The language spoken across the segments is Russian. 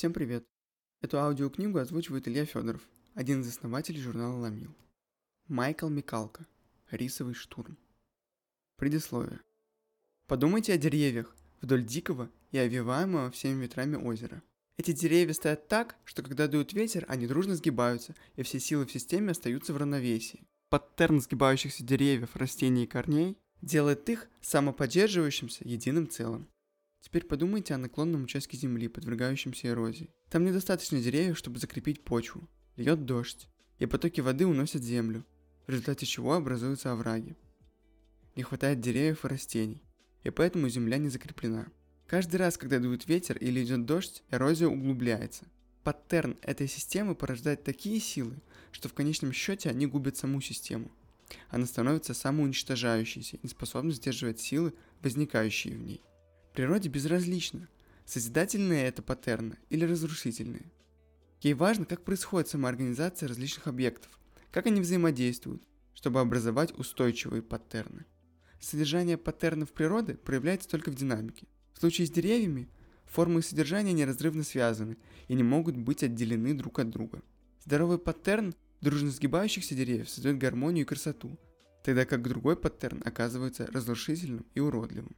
Всем привет! Эту аудиокнигу озвучивает Илья Федоров, один из основателей журнала «Ломил». Майкл Микалка. Рисовый штурм. Предисловие. Подумайте о деревьях вдоль дикого и овиваемого всеми ветрами озера. Эти деревья стоят так, что когда дует ветер, они дружно сгибаются, и все силы в системе остаются в равновесии. Паттерн сгибающихся деревьев, растений и корней делает их самоподдерживающимся единым целым. Теперь подумайте о наклонном участке земли, подвергающемся эрозии. Там недостаточно деревьев, чтобы закрепить почву. Льет дождь, и потоки воды уносят землю, в результате чего образуются овраги. Не хватает деревьев и растений, и поэтому земля не закреплена. Каждый раз, когда дует ветер или идет дождь, эрозия углубляется. Паттерн этой системы порождает такие силы, что в конечном счете они губят саму систему. Она становится самоуничтожающейся и не способна сдерживать силы, возникающие в ней. Природе безразлично, созидательные это паттерны или разрушительные. Ей важно, как происходит самоорганизация различных объектов, как они взаимодействуют, чтобы образовать устойчивые паттерны. Содержание паттернов природы проявляется только в динамике. В случае с деревьями формы и содержание неразрывно связаны и не могут быть отделены друг от друга. Здоровый паттерн дружно сгибающихся деревьев создает гармонию и красоту, тогда как другой паттерн оказывается разрушительным и уродливым.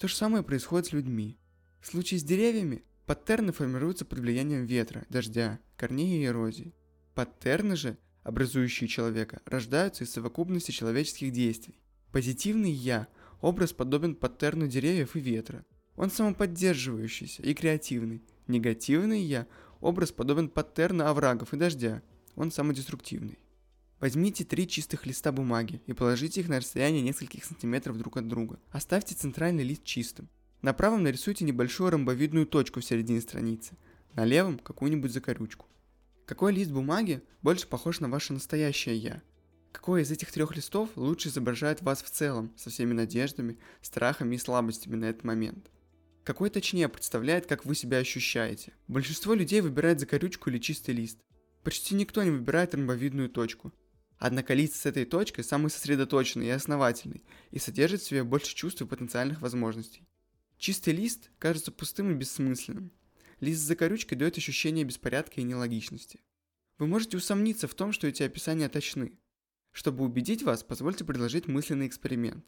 То же самое происходит с людьми. В случае с деревьями паттерны формируются под влиянием ветра, дождя, корней и эрозии. Паттерны же, образующие человека, рождаются из совокупности человеческих действий. Позитивный «я» – образ подобен паттерну деревьев и ветра. Он самоподдерживающийся и креативный. Негативный «я» – образ подобен паттерну оврагов и дождя. Он самодеструктивный. Возьмите три чистых листа бумаги и положите их на расстояние нескольких сантиметров друг от друга. Оставьте центральный лист чистым. На правом нарисуйте небольшую ромбовидную точку в середине страницы, на левом какую-нибудь закорючку. Какой лист бумаги больше похож на ваше настоящее «я»? Какой из этих трех листов лучше изображает вас в целом, со всеми надеждами, страхами и слабостями на этот момент? Какой точнее представляет, как вы себя ощущаете? Большинство людей выбирает закорючку или чистый лист. Почти никто не выбирает ромбовидную точку. Однако лист с этой точкой самый сосредоточенный и основательный, и содержит в себе больше чувств и потенциальных возможностей. Чистый лист кажется пустым и бессмысленным. Лист с закорючкой дает ощущение беспорядка и нелогичности. Вы можете усомниться в том, что эти описания точны. Чтобы убедить вас, позвольте предложить мысленный эксперимент.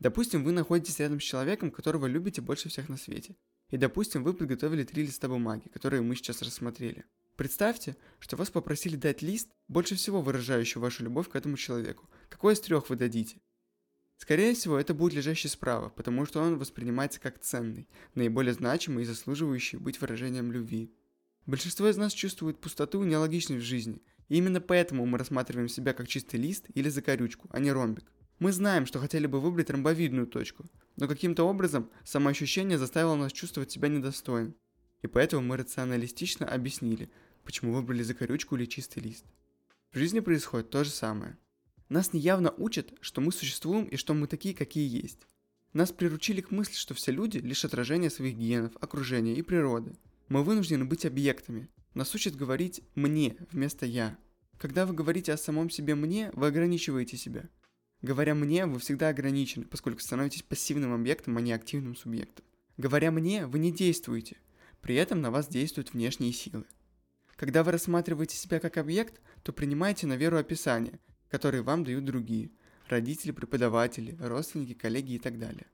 Допустим, вы находитесь рядом с человеком, которого любите больше всех на свете. И допустим, вы подготовили три листа бумаги, которые мы сейчас рассмотрели. Представьте, что вас попросили дать лист, больше всего выражающий вашу любовь к этому человеку. Какой из трех вы дадите? Скорее всего, это будет лежащий справа, потому что он воспринимается как ценный, наиболее значимый и заслуживающий быть выражением любви. Большинство из нас чувствует пустоту и нелогичность в жизни, и именно поэтому мы рассматриваем себя как чистый лист или закорючку, а не ромбик. Мы знаем, что хотели бы выбрать ромбовидную точку, но каким-то образом самоощущение заставило нас чувствовать себя недостойным. И поэтому мы рационалистично объяснили, почему выбрали закорючку или чистый лист. В жизни происходит то же самое. Нас неявно учат, что мы существуем и что мы такие, какие есть. Нас приручили к мысли, что все люди – лишь отражение своих генов, окружения и природы. Мы вынуждены быть объектами. Нас учат говорить «мне» вместо «я». Когда вы говорите о самом себе «мне», вы ограничиваете себя. Говоря «мне», вы всегда ограничены, поскольку становитесь пассивным объектом, а не активным субъектом. Говоря «мне», вы не действуете. При этом на вас действуют внешние силы. Когда вы рассматриваете себя как объект, то принимайте на веру описания, которые вам дают другие – родители, преподаватели, родственники, коллеги и так далее.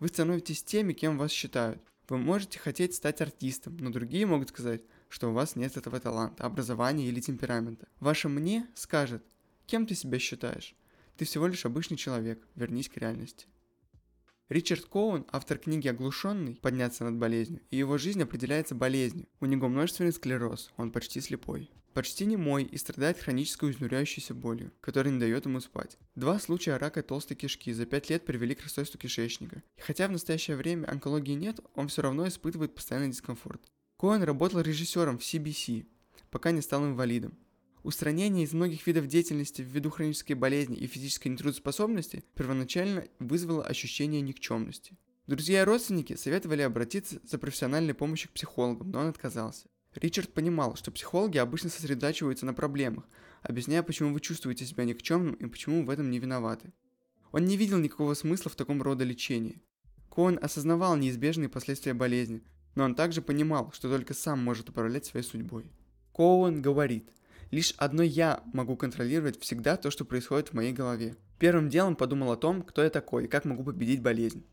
Вы становитесь теми, кем вас считают. Вы можете хотеть стать артистом, но другие могут сказать, что у вас нет этого таланта, образования или темперамента. Ваше «мне» скажет, кем ты себя считаешь? Ты всего лишь обычный человек, вернись к реальности. Ричард Коун, автор книги «Оглушенный. Подняться над болезнью», и его жизнь определяется болезнью. У него множественный склероз, он почти слепой. Почти немой и страдает хронической изнуряющейся болью, которая не дает ему спать. Два случая рака толстой кишки за пять лет привели к расстройству кишечника. И хотя в настоящее время онкологии нет, он все равно испытывает постоянный дискомфорт. Коэн работал режиссером в CBC, пока не стал инвалидом. Устранение из многих видов деятельности ввиду хронической болезни и физической нетрудоспособности первоначально вызвало ощущение никчемности. Друзья и родственники советовали обратиться за профессиональной помощью к психологам, но он отказался. Ричард понимал, что психологи обычно сосредотачиваются на проблемах, объясняя, почему вы чувствуете себя никчемным и почему в этом не виноваты. Он не видел никакого смысла в таком рода лечении. Коэн осознавал неизбежные последствия болезни, но он также понимал, что только сам может управлять своей судьбой. Коуэн говорит, лишь одно я могу контролировать всегда то, что происходит в моей голове. Первым делом подумал о том, кто я такой и как могу победить болезнь.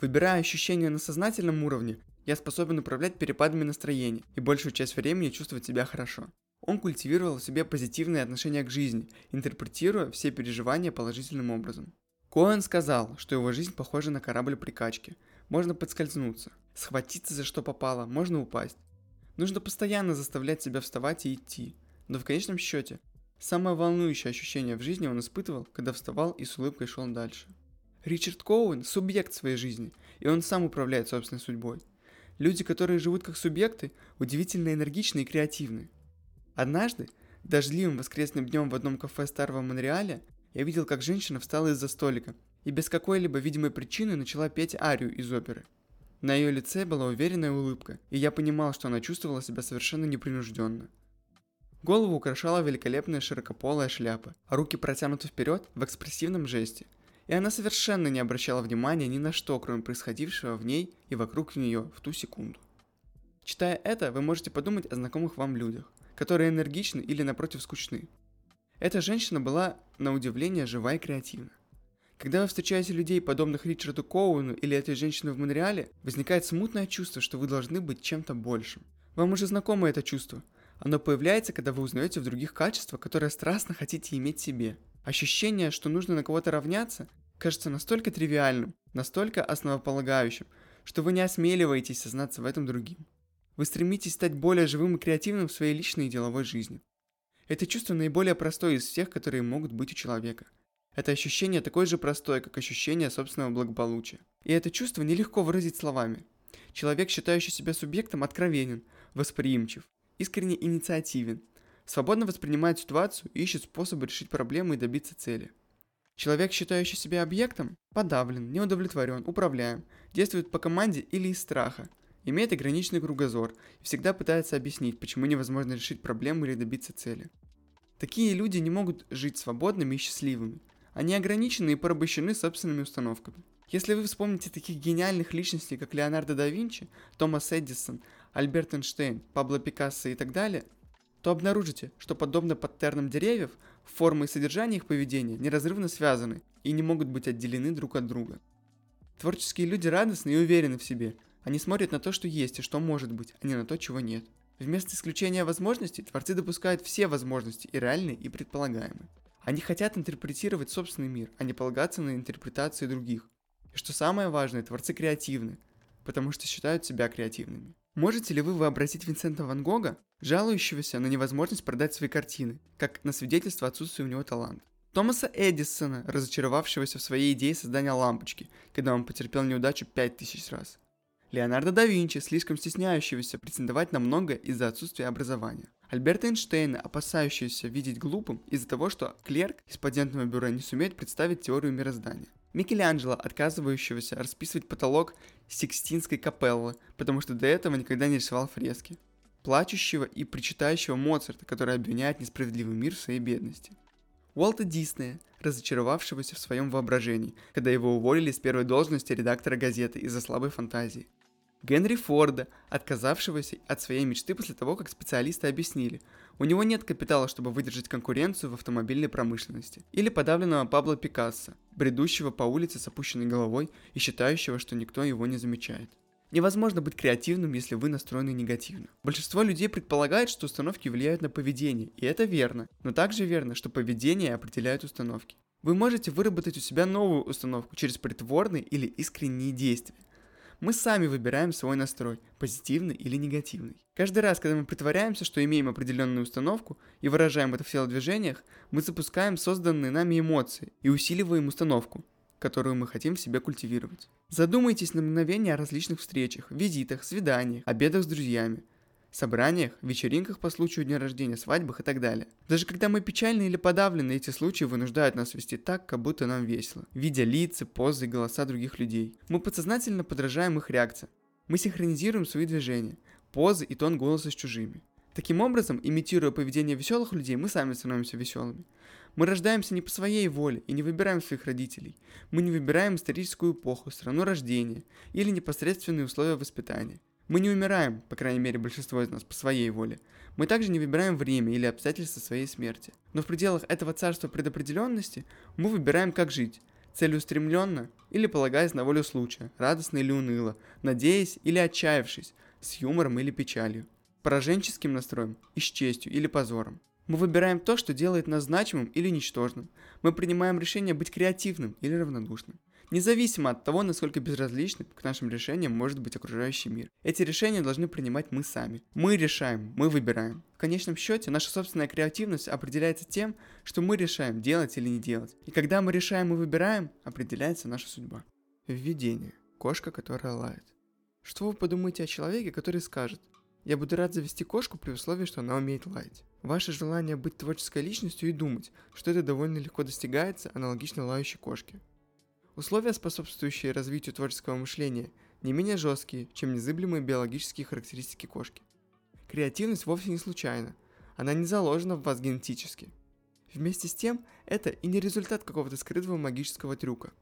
Выбирая ощущения на сознательном уровне, я способен управлять перепадами настроения и большую часть времени чувствовать себя хорошо. Он культивировал в себе позитивные отношения к жизни, интерпретируя все переживания положительным образом. Коэн сказал, что его жизнь похожа на корабль прикачки. Можно подскользнуться, схватиться за что попало, можно упасть. Нужно постоянно заставлять себя вставать и идти. Но в конечном счете, самое волнующее ощущение в жизни он испытывал, когда вставал и с улыбкой шел дальше. Ричард Коуэн – субъект своей жизни, и он сам управляет собственной судьбой. Люди, которые живут как субъекты, удивительно энергичны и креативны. Однажды, дождливым воскресным днем в одном кафе Старого Монреаля, я видел, как женщина встала из-за столика и без какой-либо видимой причины начала петь арию из оперы. На ее лице была уверенная улыбка, и я понимал, что она чувствовала себя совершенно непринужденно. Голову украшала великолепная широкополая шляпа, а руки протянуты вперед в экспрессивном жесте. И она совершенно не обращала внимания ни на что, кроме происходившего в ней и вокруг нее в ту секунду. Читая это, вы можете подумать о знакомых вам людях, которые энергичны или напротив скучны. Эта женщина была, на удивление, жива и креативна. Когда вы встречаете людей, подобных Ричарду Коуэну или этой женщине в Монреале, возникает смутное чувство, что вы должны быть чем-то большим. Вам уже знакомо это чувство. Оно появляется, когда вы узнаете в других качества, которые страстно хотите иметь себе. Ощущение, что нужно на кого-то равняться, кажется настолько тривиальным, настолько основополагающим, что вы не осмеливаетесь сознаться в этом другим. Вы стремитесь стать более живым и креативным в своей личной и деловой жизни. Это чувство наиболее простое из всех, которые могут быть у человека. Это ощущение такое же простое, как ощущение собственного благополучия. И это чувство нелегко выразить словами. Человек, считающий себя субъектом, откровенен, восприимчив, искренне инициативен, свободно воспринимает ситуацию и ищет способы решить проблемы и добиться цели. Человек, считающий себя объектом, подавлен, неудовлетворен, управляем, действует по команде или из страха, имеет ограниченный кругозор и всегда пытается объяснить, почему невозможно решить проблему или добиться цели. Такие люди не могут жить свободными и счастливыми. Они ограничены и порабощены собственными установками. Если вы вспомните таких гениальных личностей, как Леонардо да Винчи, Томас Эдисон, Альберт Эйнштейн, Пабло Пикассо и так далее, то обнаружите, что подобно паттернам деревьев, формы и содержание их поведения неразрывно связаны и не могут быть отделены друг от друга. Творческие люди радостны и уверены в себе, они смотрят на то, что есть и что может быть, а не на то, чего нет. Вместо исключения возможностей, творцы допускают все возможности, и реальные, и предполагаемые. Они хотят интерпретировать собственный мир, а не полагаться на интерпретации других. И что самое важное, творцы креативны, потому что считают себя креативными. Можете ли вы вообразить Винсента Ван Гога, жалующегося на невозможность продать свои картины, как на свидетельство отсутствия у него таланта? Томаса Эдисона, разочаровавшегося в своей идее создания лампочки, когда он потерпел неудачу 5000 раз. Леонардо да Винчи, слишком стесняющегося претендовать на многое из-за отсутствия образования. Альберта Эйнштейна, опасающегося видеть глупым из-за того, что клерк из патентного бюро не сумеет представить теорию мироздания. Микеланджело, отказывающегося расписывать потолок Сикстинской капеллы, потому что до этого никогда не рисовал фрески. Плачущего и причитающего Моцарта, который обвиняет несправедливый мир в своей бедности. Уолта Диснея, разочаровавшегося в своем воображении, когда его уволили с первой должности редактора газеты из-за слабой фантазии. Генри Форда, отказавшегося от своей мечты после того, как специалисты объяснили, у него нет капитала, чтобы выдержать конкуренцию в автомобильной промышленности. Или подавленного Пабло Пикассо, бредущего по улице с опущенной головой и считающего, что никто его не замечает. Невозможно быть креативным, если вы настроены негативно. Большинство людей предполагает, что установки влияют на поведение, и это верно. Но также верно, что поведение определяет установки. Вы можете выработать у себя новую установку через притворные или искренние действия. Мы сами выбираем свой настрой, позитивный или негативный. Каждый раз, когда мы притворяемся, что имеем определенную установку и выражаем это в телодвижениях, мы запускаем созданные нами эмоции и усиливаем установку, которую мы хотим в себе культивировать. Задумайтесь на мгновение о различных встречах, визитах, свиданиях, обедах с друзьями, собраниях, вечеринках по случаю дня рождения, свадьбах и так далее. Даже когда мы печальны или подавлены, эти случаи вынуждают нас вести так, как будто нам весело, видя лица, позы и голоса других людей. Мы подсознательно подражаем их реакциям. Мы синхронизируем свои движения, позы и тон голоса с чужими. Таким образом, имитируя поведение веселых людей, мы сами становимся веселыми. Мы рождаемся не по своей воле и не выбираем своих родителей. Мы не выбираем историческую эпоху, страну рождения или непосредственные условия воспитания. Мы не умираем, по крайней мере большинство из нас, по своей воле. Мы также не выбираем время или обстоятельства своей смерти. Но в пределах этого царства предопределенности мы выбираем, как жить. Целеустремленно или полагаясь на волю случая, радостно или уныло, надеясь или отчаявшись, с юмором или печалью, пораженческим настроем и с честью или позором. Мы выбираем то, что делает нас значимым или ничтожным. Мы принимаем решение быть креативным или равнодушным независимо от того, насколько безразличным к нашим решениям может быть окружающий мир. Эти решения должны принимать мы сами. Мы решаем, мы выбираем. В конечном счете, наша собственная креативность определяется тем, что мы решаем, делать или не делать. И когда мы решаем и выбираем, определяется наша судьба. Введение. Кошка, которая лает. Что вы подумаете о человеке, который скажет «Я буду рад завести кошку при условии, что она умеет лаять». Ваше желание быть творческой личностью и думать, что это довольно легко достигается аналогично лающей кошке. Условия, способствующие развитию творческого мышления, не менее жесткие, чем незыблемые биологические характеристики кошки. Креативность вовсе не случайна, она не заложена в вас генетически. Вместе с тем, это и не результат какого-то скрытого магического трюка.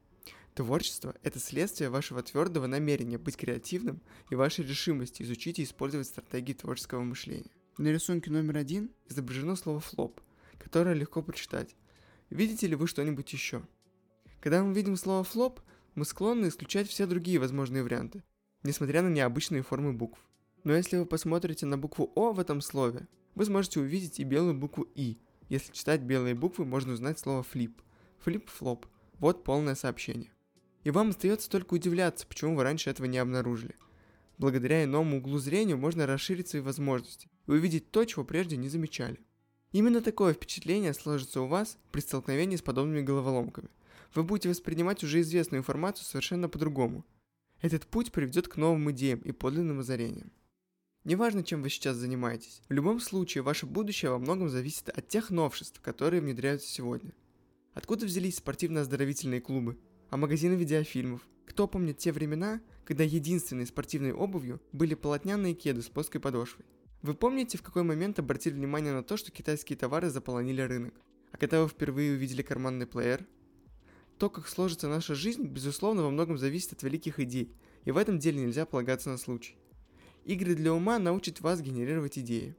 Творчество – это следствие вашего твердого намерения быть креативным и вашей решимости изучить и использовать стратегии творческого мышления. На рисунке номер один изображено слово «флоп», которое легко прочитать. Видите ли вы что-нибудь еще? Когда мы видим слово флоп, мы склонны исключать все другие возможные варианты, несмотря на необычные формы букв. Но если вы посмотрите на букву О в этом слове, вы сможете увидеть и белую букву И. Если читать белые буквы, можно узнать слово флип. Флип-флоп. Вот полное сообщение. И вам остается только удивляться, почему вы раньше этого не обнаружили. Благодаря иному углу зрения можно расширить свои возможности и увидеть то, чего прежде не замечали. Именно такое впечатление сложится у вас при столкновении с подобными головоломками вы будете воспринимать уже известную информацию совершенно по-другому. Этот путь приведет к новым идеям и подлинным озарениям. Неважно, чем вы сейчас занимаетесь, в любом случае ваше будущее во многом зависит от тех новшеств, которые внедряются сегодня. Откуда взялись спортивно-оздоровительные клубы? А магазины видеофильмов? Кто помнит те времена, когда единственной спортивной обувью были полотняные кеды с плоской подошвой? Вы помните, в какой момент обратили внимание на то, что китайские товары заполонили рынок? А когда вы впервые увидели карманный плеер, то, как сложится наша жизнь, безусловно, во многом зависит от великих идей, и в этом деле нельзя полагаться на случай. Игры для ума научат вас генерировать идеи.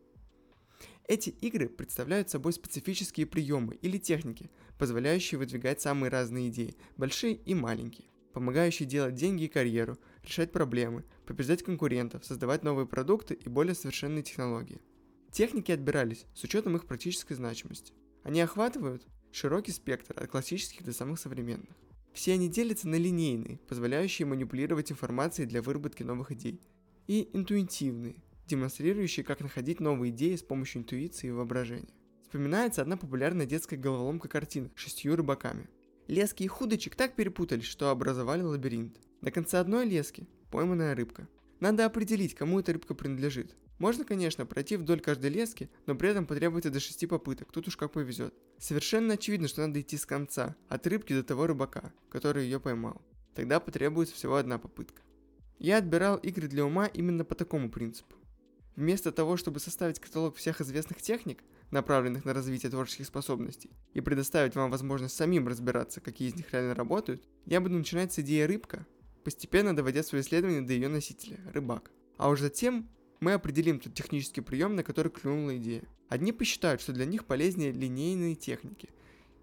Эти игры представляют собой специфические приемы или техники, позволяющие выдвигать самые разные идеи, большие и маленькие, помогающие делать деньги и карьеру, решать проблемы, побеждать конкурентов, создавать новые продукты и более совершенные технологии. Техники отбирались с учетом их практической значимости. Они охватывают Широкий спектр, от классических до самых современных. Все они делятся на линейные, позволяющие манипулировать информацией для выработки новых идей, и интуитивные, демонстрирующие, как находить новые идеи с помощью интуиции и воображения. Вспоминается одна популярная детская головоломка картина шестью рыбаками. Лески и худочек так перепутались, что образовали лабиринт. На конце одной лески – пойманная рыбка. Надо определить, кому эта рыбка принадлежит. Можно, конечно, пройти вдоль каждой лески, но при этом потребуется до 6 попыток, тут уж как повезет. Совершенно очевидно, что надо идти с конца, от рыбки до того рыбака, который ее поймал. Тогда потребуется всего одна попытка. Я отбирал игры для ума именно по такому принципу. Вместо того, чтобы составить каталог всех известных техник, направленных на развитие творческих способностей, и предоставить вам возможность самим разбираться, какие из них реально работают, я буду начинать с идеи рыбка, постепенно доводя свои исследования до ее носителя – рыбак. А уже затем мы определим тот технический прием, на который клюнула идея. Одни посчитают, что для них полезнее линейные техники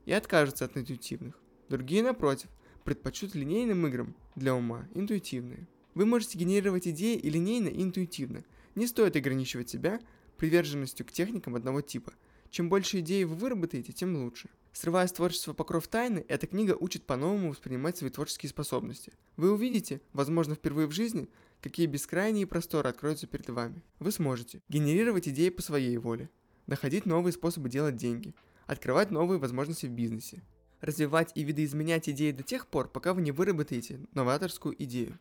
и откажутся от интуитивных. Другие, напротив, предпочтут линейным играм для ума интуитивные. Вы можете генерировать идеи и линейно, и интуитивно. Не стоит ограничивать себя приверженностью к техникам одного типа. Чем больше идей вы выработаете, тем лучше. Срывая с творчества покров тайны, эта книга учит по-новому воспринимать свои творческие способности. Вы увидите, возможно впервые в жизни, какие бескрайние просторы откроются перед вами. Вы сможете генерировать идеи по своей воле, находить новые способы делать деньги, открывать новые возможности в бизнесе, развивать и видоизменять идеи до тех пор, пока вы не выработаете новаторскую идею,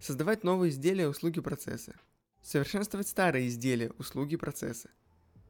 создавать новые изделия, услуги, процессы, совершенствовать старые изделия, услуги, процессы,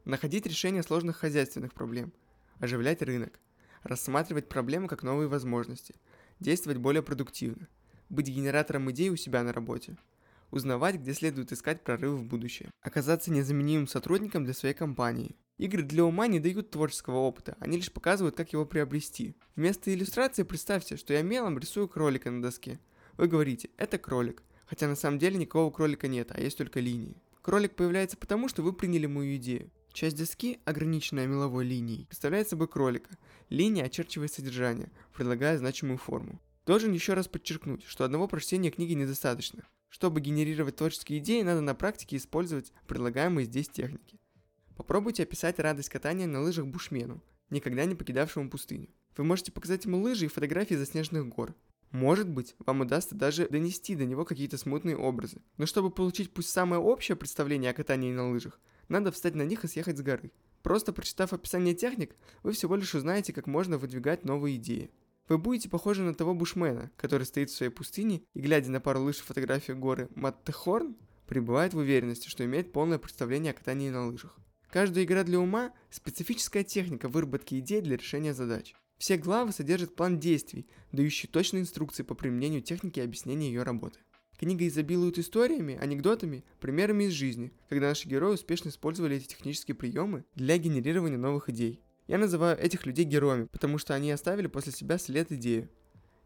находить решения сложных хозяйственных проблем, оживлять рынок, рассматривать проблемы как новые возможности, действовать более продуктивно, быть генератором идей у себя на работе – узнавать, где следует искать прорывы в будущее, оказаться незаменимым сотрудником для своей компании. Игры для ума не дают творческого опыта, они лишь показывают, как его приобрести. Вместо иллюстрации представьте, что я мелом рисую кролика на доске. Вы говорите, это кролик. хотя на самом деле никакого кролика нет, а есть только линии. Кролик появляется потому, что вы приняли мою идею. Часть доски, ограниченная меловой линией, представляет собой кролика. Линия очерчивает содержание, предлагая значимую форму. Должен еще раз подчеркнуть, что одного прочтения книги недостаточно. Чтобы генерировать творческие идеи, надо на практике использовать предлагаемые здесь техники. Попробуйте описать радость катания на лыжах бушмену, никогда не покидавшему пустыню. Вы можете показать ему лыжи и фотографии заснеженных гор. Может быть, вам удастся даже донести до него какие-то смутные образы. Но чтобы получить пусть самое общее представление о катании на лыжах, надо встать на них и съехать с горы. Просто прочитав описание техник, вы всего лишь узнаете, как можно выдвигать новые идеи. Вы будете похожи на того бушмена, который стоит в своей пустыне и, глядя на пару лыж фотографию горы Маттехорн, пребывает в уверенности, что имеет полное представление о катании на лыжах. Каждая игра для ума – специфическая техника выработки идей для решения задач. Все главы содержат план действий, дающий точные инструкции по применению техники и объяснения ее работы. Книга изобилует историями, анекдотами, примерами из жизни, когда наши герои успешно использовали эти технические приемы для генерирования новых идей. Я называю этих людей героями, потому что они оставили после себя след идеи.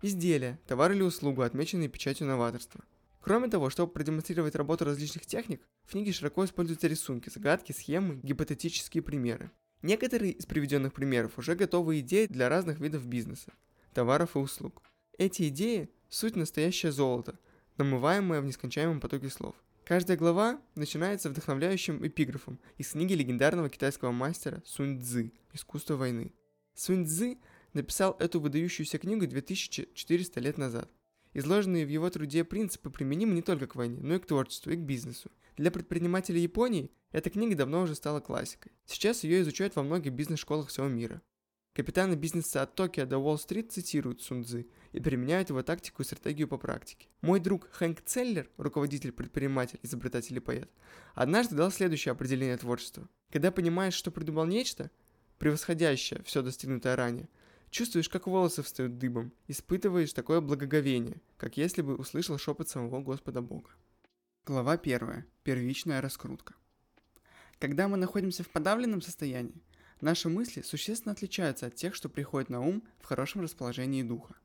Изделия, товар или услугу, отмеченные печатью новаторства – Кроме того, чтобы продемонстрировать работу различных техник, в книге широко используются рисунки, загадки, схемы, гипотетические примеры. Некоторые из приведенных примеров уже готовы идеи для разных видов бизнеса, товаров и услуг. Эти идеи – суть настоящее золото, намываемое в нескончаемом потоке слов. Каждая глава начинается вдохновляющим эпиграфом из книги легендарного китайского мастера Сунь Цзы «Искусство войны». Сунь Цзы написал эту выдающуюся книгу 2400 лет назад. Изложенные в его труде принципы применимы не только к войне, но и к творчеству и к бизнесу. Для предпринимателей Японии эта книга давно уже стала классикой. Сейчас ее изучают во многих бизнес-школах всего мира. Капитаны бизнеса от Токио до Уолл-стрит цитируют Сунцзы и применяют его тактику и стратегию по практике. Мой друг Хэнк Целлер, руководитель, предприниматель, изобретатель и поэт, однажды дал следующее определение творчества. Когда понимаешь, что придумал нечто, превосходящее все достигнутое ранее, Чувствуешь, как волосы встают дыбом, испытываешь такое благоговение, как если бы услышал шепот самого Господа Бога. Глава 1. Первичная раскрутка. Когда мы находимся в подавленном состоянии, наши мысли существенно отличаются от тех, что приходят на ум в хорошем расположении духа.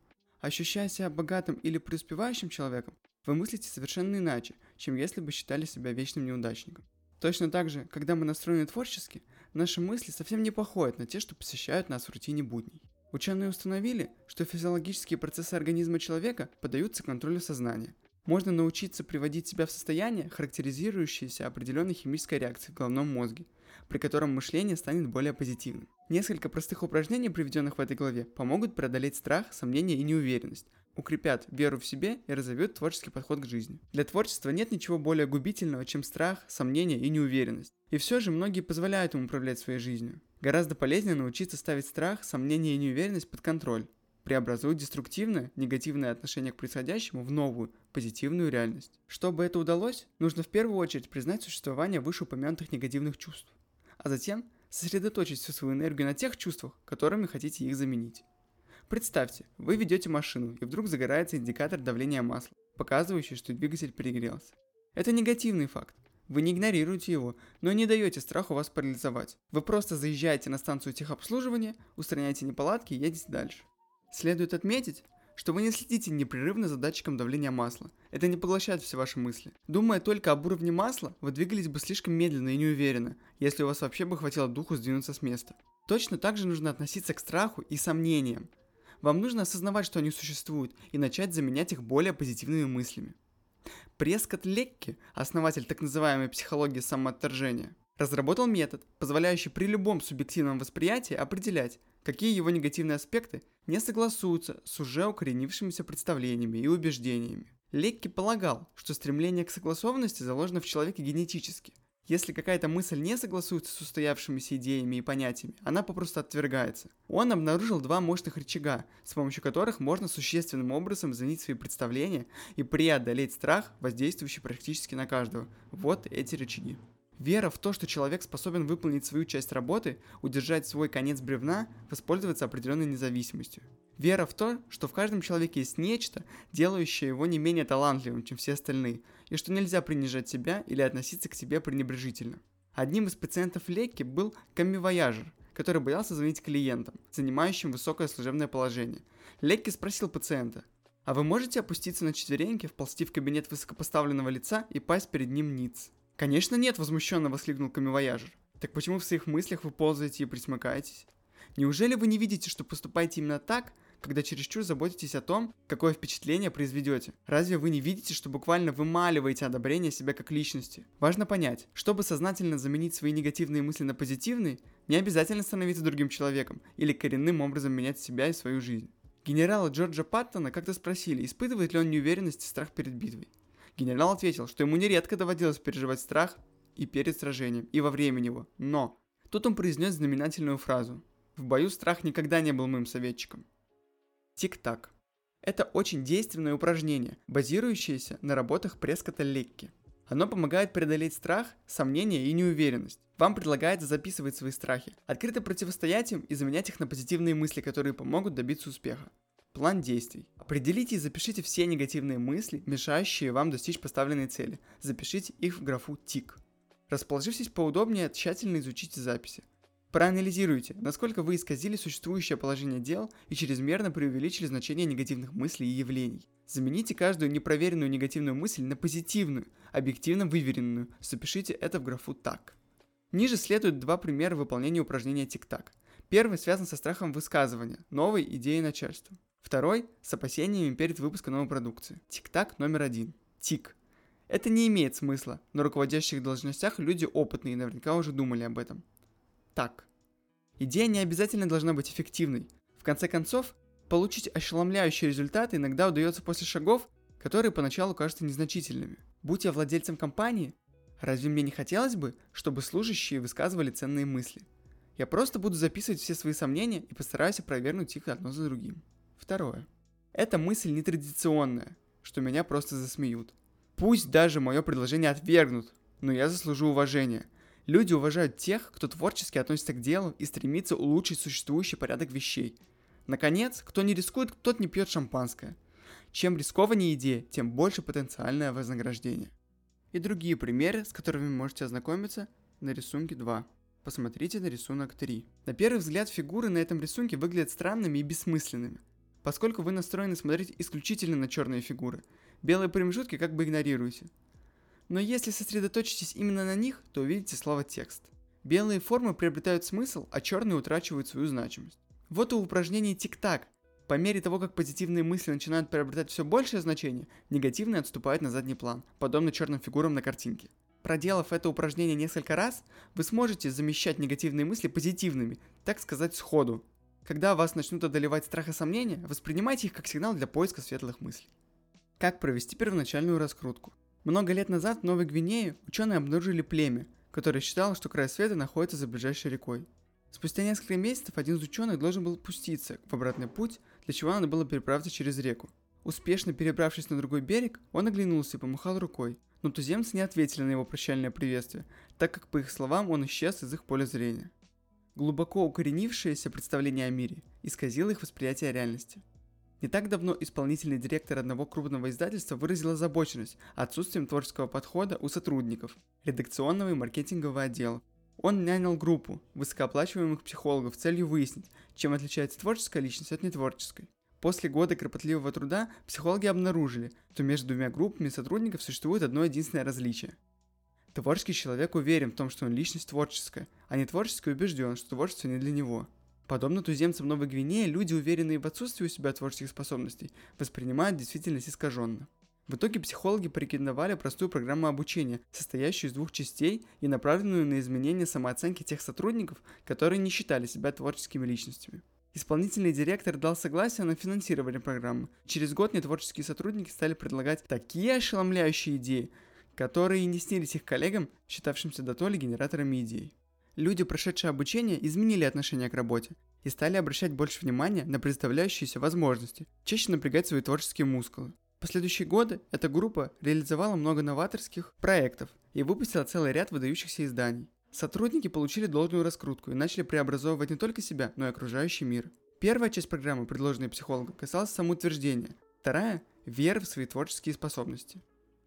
Ощущая себя богатым или преуспевающим человеком, вы мыслите совершенно иначе, чем если бы считали себя вечным неудачником. Точно так же, когда мы настроены творчески, наши мысли совсем не походят на те, что посещают нас в рутине будней. Ученые установили, что физиологические процессы организма человека поддаются контролю сознания. Можно научиться приводить себя в состояние, характеризующееся определенной химической реакцией в головном мозге, при котором мышление станет более позитивным. Несколько простых упражнений, приведенных в этой главе, помогут преодолеть страх, сомнения и неуверенность, укрепят веру в себе и разовьют творческий подход к жизни. Для творчества нет ничего более губительного, чем страх, сомнения и неуверенность. И все же многие позволяют им управлять своей жизнью. Гораздо полезнее научиться ставить страх, сомнения и неуверенность под контроль, преобразуя деструктивное, негативное отношение к происходящему в новую, позитивную реальность. Чтобы это удалось, нужно в первую очередь признать существование вышеупомянутых негативных чувств, а затем сосредоточить всю свою энергию на тех чувствах, которыми хотите их заменить. Представьте, вы ведете машину, и вдруг загорается индикатор давления масла, показывающий, что двигатель перегрелся. Это негативный факт. Вы не игнорируете его, но не даете страху вас парализовать. Вы просто заезжаете на станцию техобслуживания, устраняете неполадки и едете дальше. Следует отметить, что вы не следите непрерывно за датчиком давления масла. Это не поглощает все ваши мысли. Думая только об уровне масла, вы двигались бы слишком медленно и неуверенно, если у вас вообще бы хватило духу сдвинуться с места. Точно так же нужно относиться к страху и сомнениям. Вам нужно осознавать, что они существуют, и начать заменять их более позитивными мыслями. Прескотт Лекки, основатель так называемой психологии самоотторжения, разработал метод, позволяющий при любом субъективном восприятии определять, какие его негативные аспекты не согласуются с уже укоренившимися представлениями и убеждениями. Лекки полагал, что стремление к согласованности заложено в человеке генетически, если какая-то мысль не согласуется с устоявшимися идеями и понятиями, она попросту отвергается. Он обнаружил два мощных рычага, с помощью которых можно существенным образом изменить свои представления и преодолеть страх, воздействующий практически на каждого. Вот эти рычаги. Вера в то, что человек способен выполнить свою часть работы, удержать свой конец бревна, воспользоваться определенной независимостью. Вера в то, что в каждом человеке есть нечто, делающее его не менее талантливым, чем все остальные, и что нельзя принижать себя или относиться к себе пренебрежительно. Одним из пациентов Лекки был камивояжер, который боялся звонить клиентам, занимающим высокое служебное положение. Лекки спросил пациента, А вы можете опуститься на четвереньки, вползти в кабинет высокопоставленного лица и пасть перед ним ниц? Конечно нет, возмущенно воскликнул камевояжер. Так почему в своих мыслях вы ползаете и присмыкаетесь? Неужели вы не видите, что поступаете именно так, когда чересчур заботитесь о том, какое впечатление произведете. Разве вы не видите, что буквально вымаливаете одобрение себя как личности? Важно понять, чтобы сознательно заменить свои негативные мысли на позитивные, не обязательно становиться другим человеком или коренным образом менять себя и свою жизнь. Генерала Джорджа Паттона как-то спросили, испытывает ли он неуверенность и страх перед битвой. Генерал ответил, что ему нередко доводилось переживать страх и перед сражением, и во время него. Но тут он произнес знаменательную фразу. В бою страх никогда не был моим советчиком. Тик-так. Это очень действенное упражнение, базирующееся на работах Прескота Лекки. Оно помогает преодолеть страх, сомнения и неуверенность. Вам предлагается записывать свои страхи, открыто противостоять им и заменять их на позитивные мысли, которые помогут добиться успеха. План действий. Определите и запишите все негативные мысли, мешающие вам достичь поставленной цели. Запишите их в графу «Тик». Расположившись поудобнее, тщательно изучите записи. Проанализируйте, насколько вы исказили существующее положение дел и чрезмерно преувеличили значение негативных мыслей и явлений. Замените каждую непроверенную негативную мысль на позитивную, объективно выверенную. Запишите это в графу «Так». Ниже следуют два примера выполнения упражнения «Тик-так». Первый связан со страхом высказывания, новой идеи начальства. Второй – с опасениями перед выпуском новой продукции. Тик-так номер один. Тик. Это не имеет смысла, но руководящих должностях люди опытные наверняка уже думали об этом так. Идея не обязательно должна быть эффективной. В конце концов, получить ошеломляющие результаты иногда удается после шагов, которые поначалу кажутся незначительными. Будь я владельцем компании, разве мне не хотелось бы, чтобы служащие высказывали ценные мысли? Я просто буду записывать все свои сомнения и постараюсь опровергнуть их одно за другим. Второе. Эта мысль нетрадиционная, что меня просто засмеют. Пусть даже мое предложение отвергнут, но я заслужу уважения – Люди уважают тех, кто творчески относится к делу и стремится улучшить существующий порядок вещей. Наконец, кто не рискует, тот не пьет шампанское. Чем рискованнее идея, тем больше потенциальное вознаграждение. И другие примеры, с которыми вы можете ознакомиться на рисунке 2. Посмотрите на рисунок 3. На первый взгляд фигуры на этом рисунке выглядят странными и бессмысленными, поскольку вы настроены смотреть исключительно на черные фигуры. Белые промежутки как бы игнорируете – но если сосредоточитесь именно на них, то увидите слово «текст». Белые формы приобретают смысл, а черные утрачивают свою значимость. Вот и упражнение тик-так. По мере того, как позитивные мысли начинают приобретать все большее значение, негативные отступают на задний план, подобно черным фигурам на картинке. Проделав это упражнение несколько раз, вы сможете замещать негативные мысли позитивными, так сказать, сходу. Когда вас начнут одолевать страх и сомнения, воспринимайте их как сигнал для поиска светлых мыслей. Как провести первоначальную раскрутку? Много лет назад в Новой Гвинее ученые обнаружили племя, которое считало, что край света находится за ближайшей рекой. Спустя несколько месяцев один из ученых должен был пуститься в обратный путь, для чего надо было переправиться через реку. Успешно перебравшись на другой берег, он оглянулся и помахал рукой, но туземцы не ответили на его прощальное приветствие, так как, по их словам, он исчез из их поля зрения. Глубоко укоренившееся представление о мире исказило их восприятие реальности – не так давно исполнительный директор одного крупного издательства выразил озабоченность отсутствием творческого подхода у сотрудников редакционного и маркетингового отдела. Он нанял группу высокооплачиваемых психологов с целью выяснить, чем отличается творческая личность от нетворческой. После года кропотливого труда психологи обнаружили, что между двумя группами сотрудников существует одно единственное различие. Творческий человек уверен в том, что он личность творческая, а не творческий убежден, что творчество не для него – Подобно туземцам Новой Гвинеи, люди, уверенные в отсутствии у себя творческих способностей, воспринимают действительность искаженно. В итоге психологи порекомендовали простую программу обучения, состоящую из двух частей и направленную на изменение самооценки тех сотрудников, которые не считали себя творческими личностями. Исполнительный директор дал согласие на финансирование программы. Через год нетворческие сотрудники стали предлагать такие ошеломляющие идеи, которые не снились их коллегам, считавшимся до то ли генераторами идей. Люди, прошедшие обучение, изменили отношение к работе и стали обращать больше внимания на представляющиеся возможности, чаще напрягать свои творческие мускулы. В последующие годы эта группа реализовала много новаторских проектов и выпустила целый ряд выдающихся изданий. Сотрудники получили должную раскрутку и начали преобразовывать не только себя, но и окружающий мир. Первая часть программы, предложенная психологом, касалась самоутверждения, вторая – веры в свои творческие способности.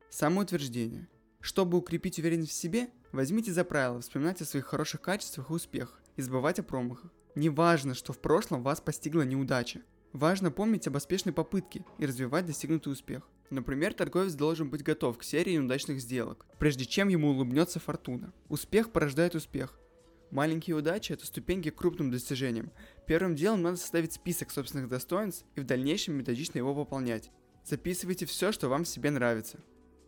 Самоутверждение. Чтобы укрепить уверенность в себе, возьмите за правило вспоминать о своих хороших качествах и успехах и забывать о промахах. Не важно, что в прошлом вас постигла неудача. Важно помнить об успешной попытке и развивать достигнутый успех. Например, торговец должен быть готов к серии неудачных сделок, прежде чем ему улыбнется фортуна. Успех порождает успех. Маленькие удачи – это ступеньки к крупным достижениям. Первым делом надо составить список собственных достоинств и в дальнейшем методично его пополнять. Записывайте все, что вам в себе нравится.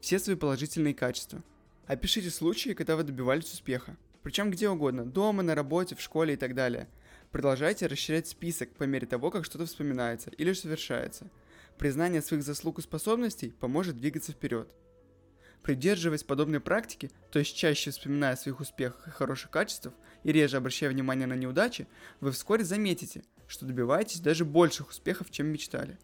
Все свои положительные качества. Опишите случаи, когда вы добивались успеха. Причем где угодно – дома, на работе, в школе и так далее. Продолжайте расширять список по мере того, как что-то вспоминается или совершается – Признание своих заслуг и способностей поможет двигаться вперед. Придерживаясь подобной практики, то есть чаще вспоминая о своих успехах и хороших качествах и реже обращая внимание на неудачи, вы вскоре заметите, что добиваетесь даже больших успехов, чем мечтали.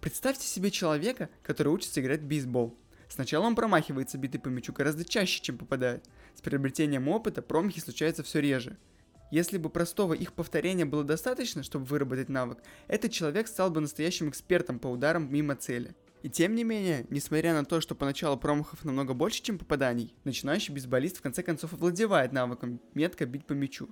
Представьте себе человека, который учится играть в бейсбол. Сначала он промахивается битой по мячу гораздо чаще, чем попадает. С приобретением опыта промахи случаются все реже – если бы простого их повторения было достаточно, чтобы выработать навык, этот человек стал бы настоящим экспертом по ударам мимо цели. И тем не менее, несмотря на то, что поначалу промахов намного больше, чем попаданий, начинающий бейсболист в конце концов овладевает навыком метко бить по мячу,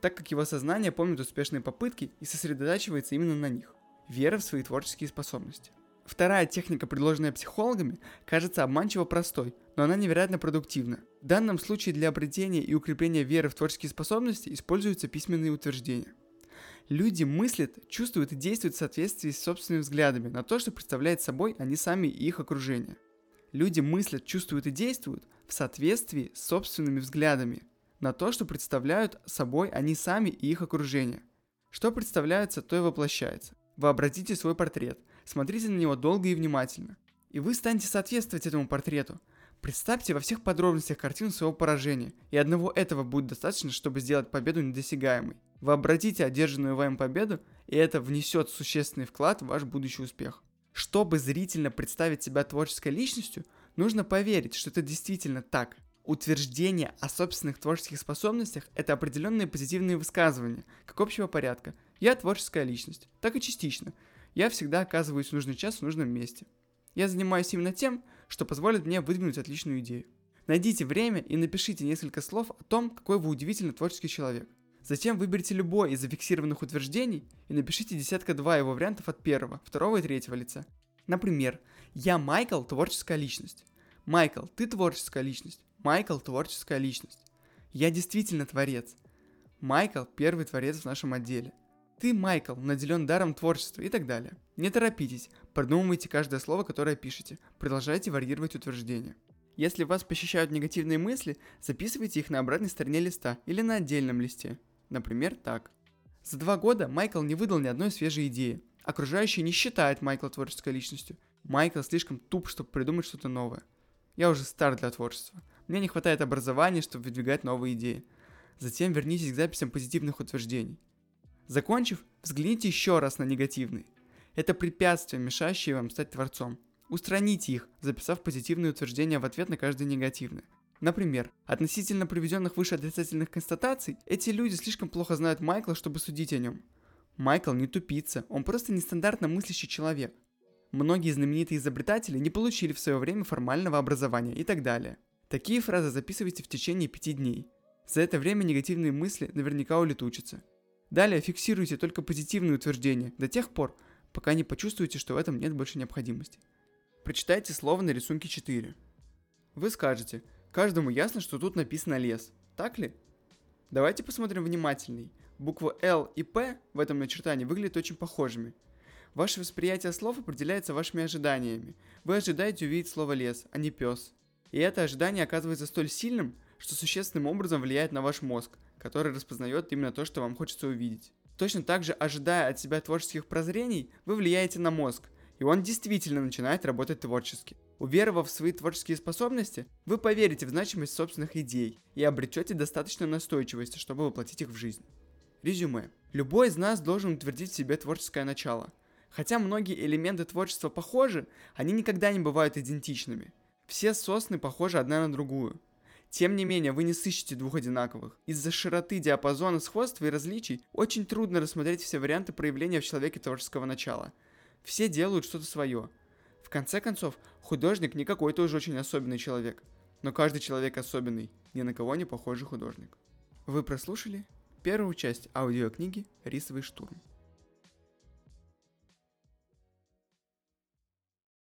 так как его сознание помнит успешные попытки и сосредотачивается именно на них. Вера в свои творческие способности. Вторая техника, предложенная психологами, кажется обманчиво простой, но она невероятно продуктивна. В данном случае для обретения и укрепления веры в творческие способности используются письменные утверждения. Люди мыслят, чувствуют и действуют в соответствии с собственными взглядами на то, что представляет собой они сами и их окружение. Люди мыслят, чувствуют и действуют в соответствии с собственными взглядами на то, что представляют собой они сами и их окружение. Что представляется, то и воплощается. Вообразите свой портрет – Смотрите на него долго и внимательно. И вы станете соответствовать этому портрету. Представьте во всех подробностях картину своего поражения, и одного этого будет достаточно, чтобы сделать победу недосягаемой. Вообразите одержанную вами победу, и это внесет существенный вклад в ваш будущий успех. Чтобы зрительно представить себя творческой личностью, нужно поверить, что это действительно так. Утверждение о собственных творческих способностях – это определенные позитивные высказывания, как общего порядка. Я творческая личность, так и частично – я всегда оказываюсь в нужный час в нужном месте. Я занимаюсь именно тем, что позволит мне выдвинуть отличную идею. Найдите время и напишите несколько слов о том, какой вы удивительно творческий человек. Затем выберите любое из зафиксированных утверждений и напишите десятка-два его вариантов от первого, второго и третьего лица. Например, «Я Майкл – творческая личность». «Майкл, ты творческая личность». «Майкл – творческая личность». «Я действительно творец». «Майкл – первый творец в нашем отделе». Ты, Майкл, наделен даром творчества и так далее. Не торопитесь, продумывайте каждое слово, которое пишете, продолжайте варьировать утверждения. Если вас посещают негативные мысли, записывайте их на обратной стороне листа или на отдельном листе. Например, так. За два года Майкл не выдал ни одной свежей идеи. Окружающие не считают Майкла творческой личностью. Майкл слишком туп, чтобы придумать что-то новое. Я уже стар для творчества. Мне не хватает образования, чтобы выдвигать новые идеи. Затем вернитесь к записям позитивных утверждений. Закончив, взгляните еще раз на негативные. Это препятствия, мешающие вам стать творцом. Устраните их, записав позитивные утверждения в ответ на каждое негативное. Например, относительно приведенных выше отрицательных констатаций, эти люди слишком плохо знают Майкла, чтобы судить о нем. Майкл не тупица, он просто нестандартно мыслящий человек. Многие знаменитые изобретатели не получили в свое время формального образования и так далее. Такие фразы записывайте в течение пяти дней. За это время негативные мысли наверняка улетучатся. Далее фиксируйте только позитивные утверждения до тех пор, пока не почувствуете, что в этом нет больше необходимости. Прочитайте слово на рисунке 4. Вы скажете, каждому ясно, что тут написано лес, так ли? Давайте посмотрим внимательней. Буквы L и P в этом начертании выглядят очень похожими. Ваше восприятие слов определяется вашими ожиданиями. Вы ожидаете увидеть слово лес, а не пес. И это ожидание оказывается столь сильным, что существенным образом влияет на ваш мозг, который распознает именно то, что вам хочется увидеть. Точно так же, ожидая от себя творческих прозрений, вы влияете на мозг, и он действительно начинает работать творчески. Уверовав в свои творческие способности, вы поверите в значимость собственных идей и обретете достаточно настойчивости, чтобы воплотить их в жизнь. Резюме. Любой из нас должен утвердить в себе творческое начало. Хотя многие элементы творчества похожи, они никогда не бывают идентичными. Все сосны похожи одна на другую. Тем не менее, вы не сыщете двух одинаковых. Из-за широты диапазона сходства и различий очень трудно рассмотреть все варианты проявления в человеке творческого начала. Все делают что-то свое. В конце концов, художник не какой-то уж очень особенный человек. Но каждый человек особенный, ни на кого не похожий художник. Вы прослушали первую часть аудиокниги «Рисовый штурм».